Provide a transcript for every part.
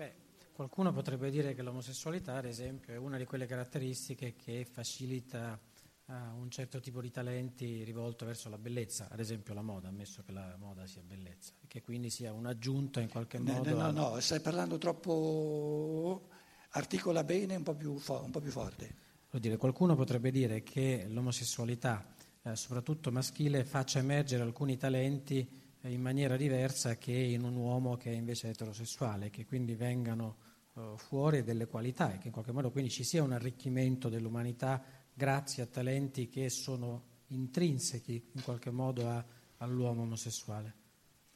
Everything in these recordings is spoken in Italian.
Beh, qualcuno potrebbe dire che l'omosessualità, ad esempio, è una di quelle caratteristiche che facilita uh, un certo tipo di talenti rivolto verso la bellezza, ad esempio la moda, ammesso che la moda sia bellezza, che quindi sia un'aggiunta in qualche modo. No, no, no, no stai parlando troppo, articola bene un po' più, fo- un po più forte. Vuol dire, qualcuno potrebbe dire che l'omosessualità, eh, soprattutto maschile, faccia emergere alcuni talenti in maniera diversa che in un uomo che è invece eterosessuale, che quindi vengano eh, fuori delle qualità e che in qualche modo quindi ci sia un arricchimento dell'umanità grazie a talenti che sono intrinseci in qualche modo a, all'uomo omosessuale.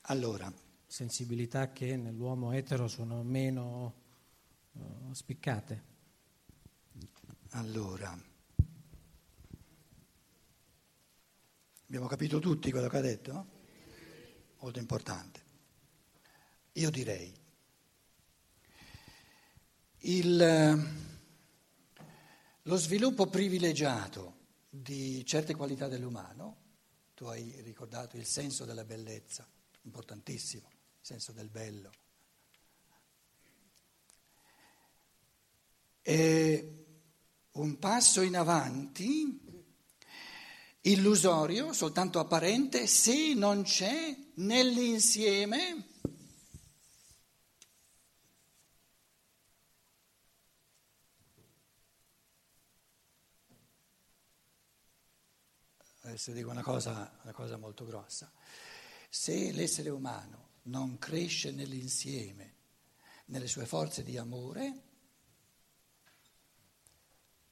Allora. Sensibilità che nell'uomo etero sono meno uh, spiccate. Allora, abbiamo capito tutti quello che ha detto? Molto importante. Io direi, il, lo sviluppo privilegiato di certe qualità dell'umano, tu hai ricordato il senso della bellezza, importantissimo, il senso del bello. E un passo in avanti illusorio, soltanto apparente, se non c'è nell'insieme adesso dico una cosa, una cosa molto grossa, se l'essere umano non cresce nell'insieme, nelle sue forze di amore,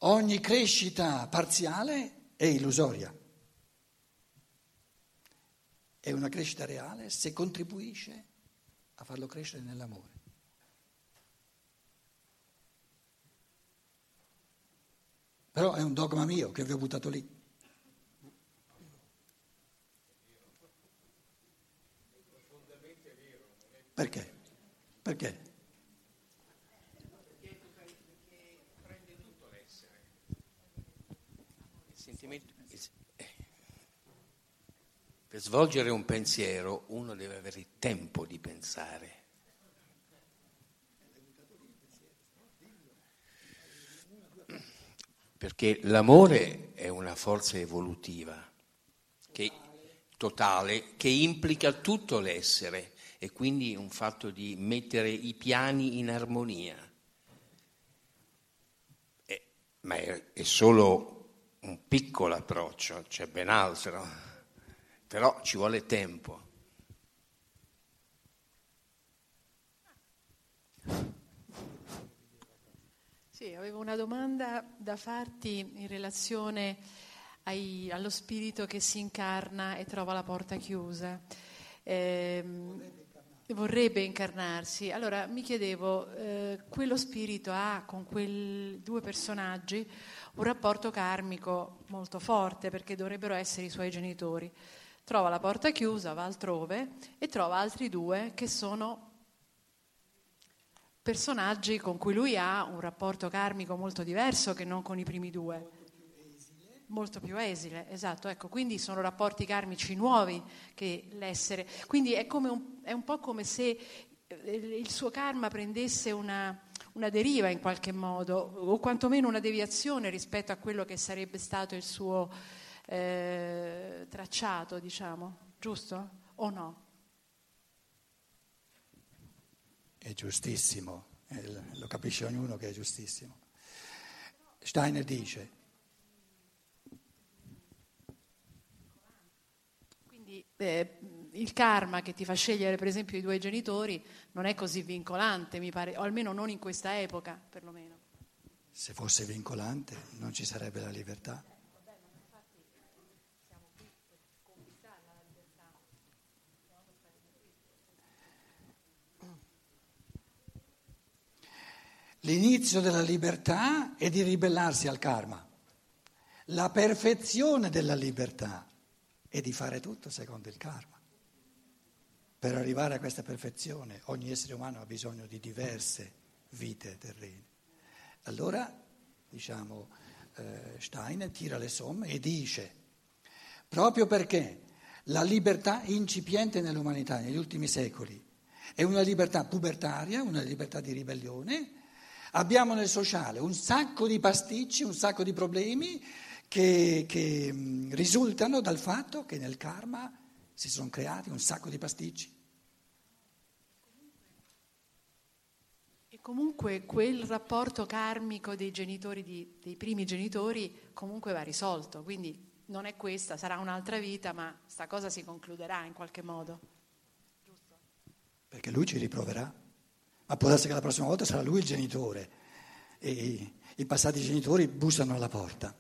Ogni crescita parziale è illusoria. È una crescita reale se contribuisce a farlo crescere nell'amore. Però è un dogma mio che vi ho buttato lì. Perché? Perché? Per svolgere un pensiero uno deve avere il tempo di pensare. Perché l'amore è una forza evolutiva che, totale che implica tutto l'essere e quindi un fatto di mettere i piani in armonia. Eh, ma è, è solo un piccolo approccio, c'è ben altro però ci vuole tempo. Sì, avevo una domanda da farti in relazione ai, allo spirito che si incarna e trova la porta chiusa. Eh, vorrebbe incarnarsi. Allora mi chiedevo, eh, quello spirito ha con quei due personaggi un rapporto karmico molto forte perché dovrebbero essere i suoi genitori trova la porta chiusa, va altrove e trova altri due che sono personaggi con cui lui ha un rapporto karmico molto diverso che non con i primi due. Molto più esile, esatto, ecco, quindi sono rapporti karmici nuovi che l'essere. Quindi è, un, è un po' come se eh, il suo karma prendesse una, una deriva in qualche modo, o quantomeno una deviazione rispetto a quello che sarebbe stato il suo eh, tracciato, diciamo, giusto o no? È giustissimo, lo capisce ognuno che è giustissimo. Steiner dice. Quindi eh, il karma che ti fa scegliere per esempio i due genitori non è così vincolante, mi pare, o almeno non in questa epoca perlomeno. Se fosse vincolante non ci sarebbe la libertà. L'inizio della libertà è di ribellarsi al karma. La perfezione della libertà è di fare tutto secondo il karma. Per arrivare a questa perfezione ogni essere umano ha bisogno di diverse vite terrene. Allora, diciamo, eh, Stein tira le somme e dice, proprio perché la libertà incipiente nell'umanità negli ultimi secoli è una libertà pubertaria, una libertà di ribellione. Abbiamo nel sociale un sacco di pasticci, un sacco di problemi che, che risultano dal fatto che nel karma si sono creati un sacco di pasticci. E comunque quel rapporto karmico dei genitori, di, dei primi genitori, comunque va risolto, quindi non è questa, sarà un'altra vita, ma sta cosa si concluderà in qualche modo. Giusto? Perché lui ci riproverà, ma può darsi che la prossima volta sarà lui il genitore e i passati genitori bussano alla porta.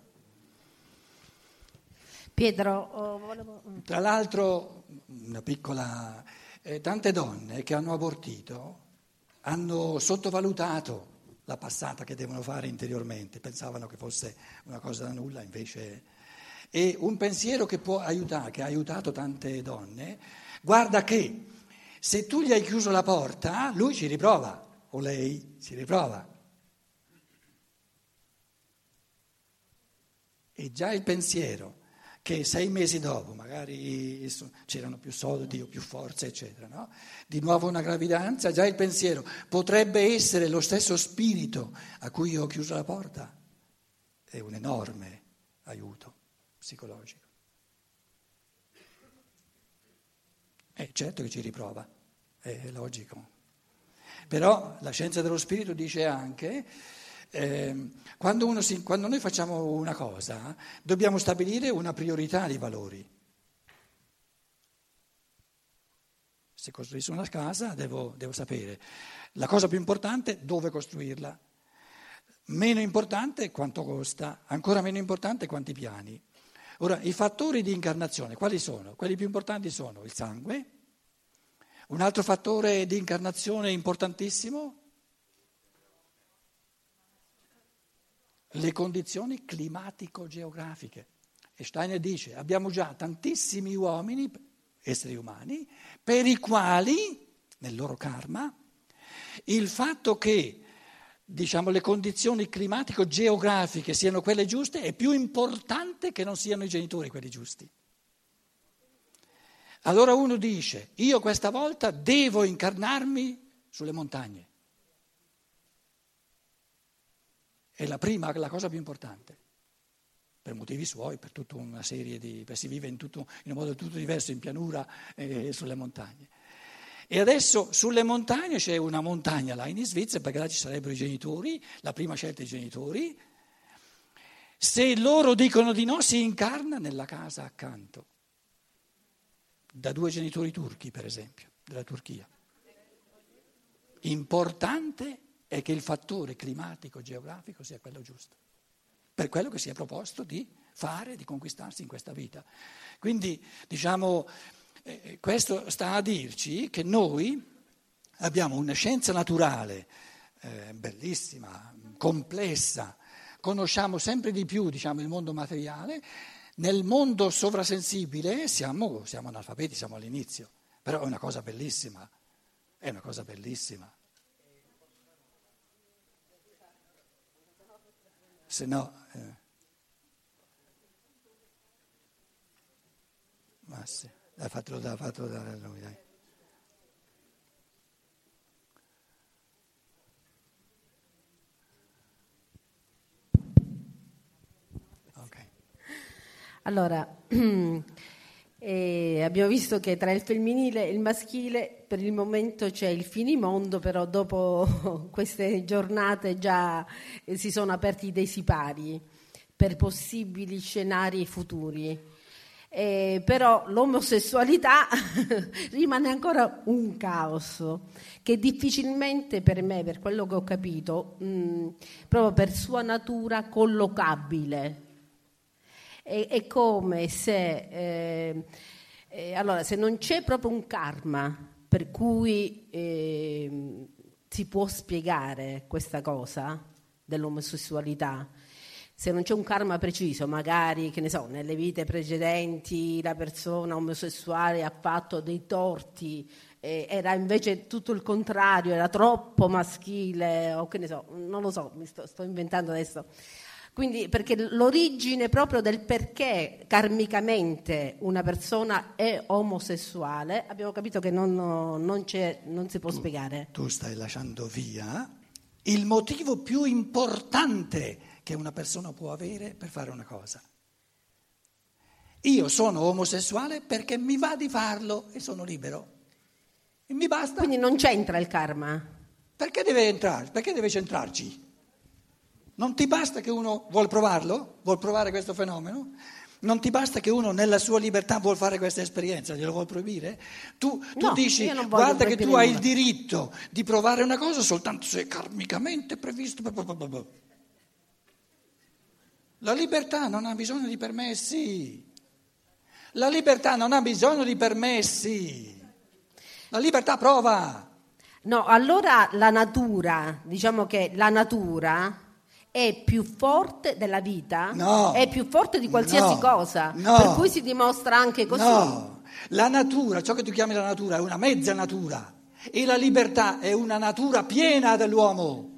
Pietro, oh, volevo... Mm. Tra l'altro, una piccola... Eh, tante donne che hanno abortito hanno sottovalutato la passata che devono fare interiormente, pensavano che fosse una cosa da nulla, invece... E un pensiero che può aiutare, che ha aiutato tante donne, guarda che se tu gli hai chiuso la porta, lui ci riprova, o lei si riprova. E già il pensiero che sei mesi dopo, magari c'erano più soldi o più forze, eccetera, no? di nuovo una gravidanza, già il pensiero potrebbe essere lo stesso spirito a cui io ho chiuso la porta, è un enorme aiuto psicologico. È certo che ci riprova, è logico. Però la scienza dello spirito dice anche eh, quando, si, quando, noi facciamo una cosa, dobbiamo stabilire una priorità di valori. Se costruisco una casa, devo, devo sapere la cosa più importante dove costruirla, meno importante quanto costa, ancora meno importante quanti piani. Ora, i fattori di incarnazione quali sono? Quelli più importanti sono il sangue, un altro fattore di incarnazione importantissimo le condizioni climatico-geografiche. E Steiner dice, abbiamo già tantissimi uomini, esseri umani, per i quali, nel loro karma, il fatto che diciamo, le condizioni climatico-geografiche siano quelle giuste è più importante che non siano i genitori quelli giusti. Allora uno dice, io questa volta devo incarnarmi sulle montagne. È la prima, la cosa più importante, per motivi suoi, per tutta una serie di... si vive in, tutto, in un modo tutto diverso in pianura e sulle montagne. E adesso sulle montagne c'è una montagna là in Svizzera, perché là ci sarebbero i genitori, la prima scelta i genitori. Se loro dicono di no, si incarna nella casa accanto, da due genitori turchi, per esempio, della Turchia. Importante è che il fattore climatico geografico sia quello giusto, per quello che si è proposto di fare, di conquistarsi in questa vita. Quindi, diciamo, eh, questo sta a dirci che noi abbiamo una scienza naturale eh, bellissima, complessa, conosciamo sempre di più diciamo, il mondo materiale, nel mondo sovrasensibile siamo, siamo analfabeti, siamo all'inizio, però è una cosa bellissima, è una cosa bellissima. se no... Eh. Ma dai, fatelo, da, fatelo dare a lui, dai. Okay. Allora, eh, abbiamo visto che tra il femminile e il maschile per il momento c'è il finimondo, però dopo queste giornate già eh, si sono aperti dei sipari per possibili scenari futuri. Eh, però l'omosessualità rimane ancora un caos che difficilmente per me, per quello che ho capito, mh, proprio per sua natura collocabile. È, è come se, eh, eh, allora, se non c'è proprio un karma per cui eh, si può spiegare questa cosa dell'omosessualità. Se non c'è un karma preciso, magari, che ne so, nelle vite precedenti la persona omosessuale ha fatto dei torti, eh, era invece tutto il contrario, era troppo maschile, o che ne so, non lo so, mi sto, sto inventando adesso. Quindi, perché l'origine proprio del perché karmicamente una persona è omosessuale, abbiamo capito che non, non, non si può tu, spiegare. Tu stai lasciando via il motivo più importante che una persona può avere per fare una cosa. Io sono omosessuale perché mi va di farlo e sono libero. E mi basta. Quindi non c'entra il karma. Perché deve entrare? Perché deve centrarci? Non ti basta che uno vuol provarlo? Vuol provare questo fenomeno? Non ti basta che uno nella sua libertà vuol fare questa esperienza, glielo vuoi proibire? Tu, tu no, dici, guarda che tu hai il diritto di provare una cosa soltanto se è karmicamente previsto. La libertà non ha bisogno di permessi. La libertà non ha bisogno di permessi. La libertà prova. No, allora la natura, diciamo che la natura è più forte della vita, no, è più forte di qualsiasi no, cosa, no, per cui si dimostra anche così. No, la natura, ciò che tu chiami la natura, è una mezza natura e la libertà è una natura piena dell'uomo.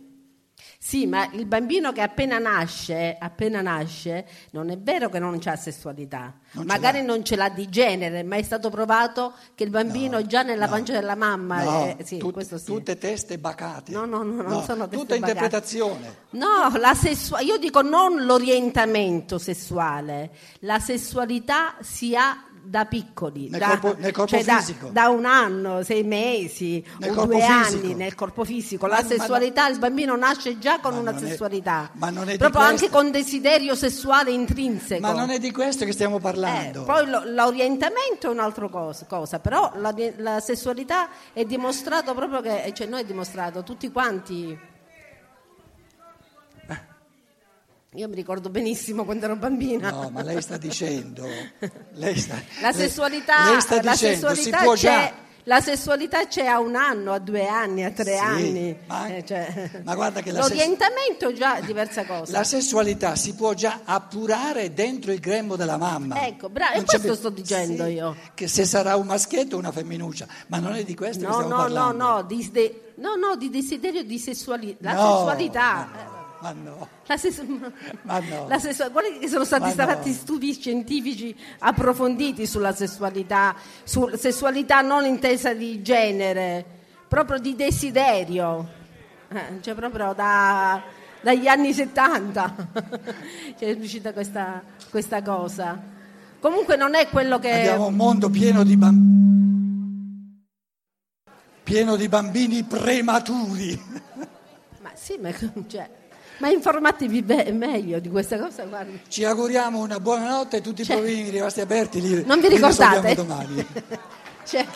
Sì, ma il bambino che appena nasce, appena nasce, non è vero che non ha sessualità. Non Magari non ce l'ha di genere, ma è stato provato che il bambino no, già nella no, pancia della mamma. No, è, sì, tut, sì. Tutte teste bacate. No, no, no, non sono teste Tutta bacate. interpretazione. No, la sessu- io dico non l'orientamento sessuale, la sessualità si ha da piccoli, nel da, corpo, nel corpo cioè fisico. Da, da, un anno, sei mesi nel o due fisico. anni nel corpo fisico. La ma, sessualità, ma, il bambino nasce già con una sessualità, è, proprio anche con desiderio sessuale intrinseco. Ma non è di questo che stiamo parlando. Eh, poi lo, l'orientamento è un'altra cosa, cosa però la, la, sessualità è dimostrato proprio che, cioè noi è dimostrato, tutti quanti Io mi ricordo benissimo quando ero bambina. No, ma lei sta dicendo. Lei sta, la sessualità, lei sta la dicendo, sessualità si può c'è, già. La sessualità c'è a un anno, a due anni, a tre sì, anni. Ma, eh, cioè, ma guarda che l'orientamento ses- già è diversa cosa. La sessualità si può già appurare dentro il grembo della mamma. Ecco, bravo, e questo be- sto dicendo sì, io. Che se sarà un maschietto o una femminuccia, ma non è di questo no, che stiamo no, parlando. No, no, di, de- no, no, di desiderio di sessualità. La no, sessualità. No. Ma no. La ses- ma no. La sessu- guarda che sono stati fatti no. studi scientifici approfonditi sulla sessualità, su sessualità non intesa di genere, proprio di desiderio, eh, cioè proprio da, dagli anni 70 cioè, è uscita questa, questa cosa. Comunque non è quello che... Abbiamo un mondo pieno di bambini, pieno di bambini prematuri. Ma sì, ma cioè, ma informatevi be- meglio di questa cosa. Guardi. Ci auguriamo una buona notte, tutti i cioè, provini rimasti aperti li, non vi li ricordate? domani. cioè.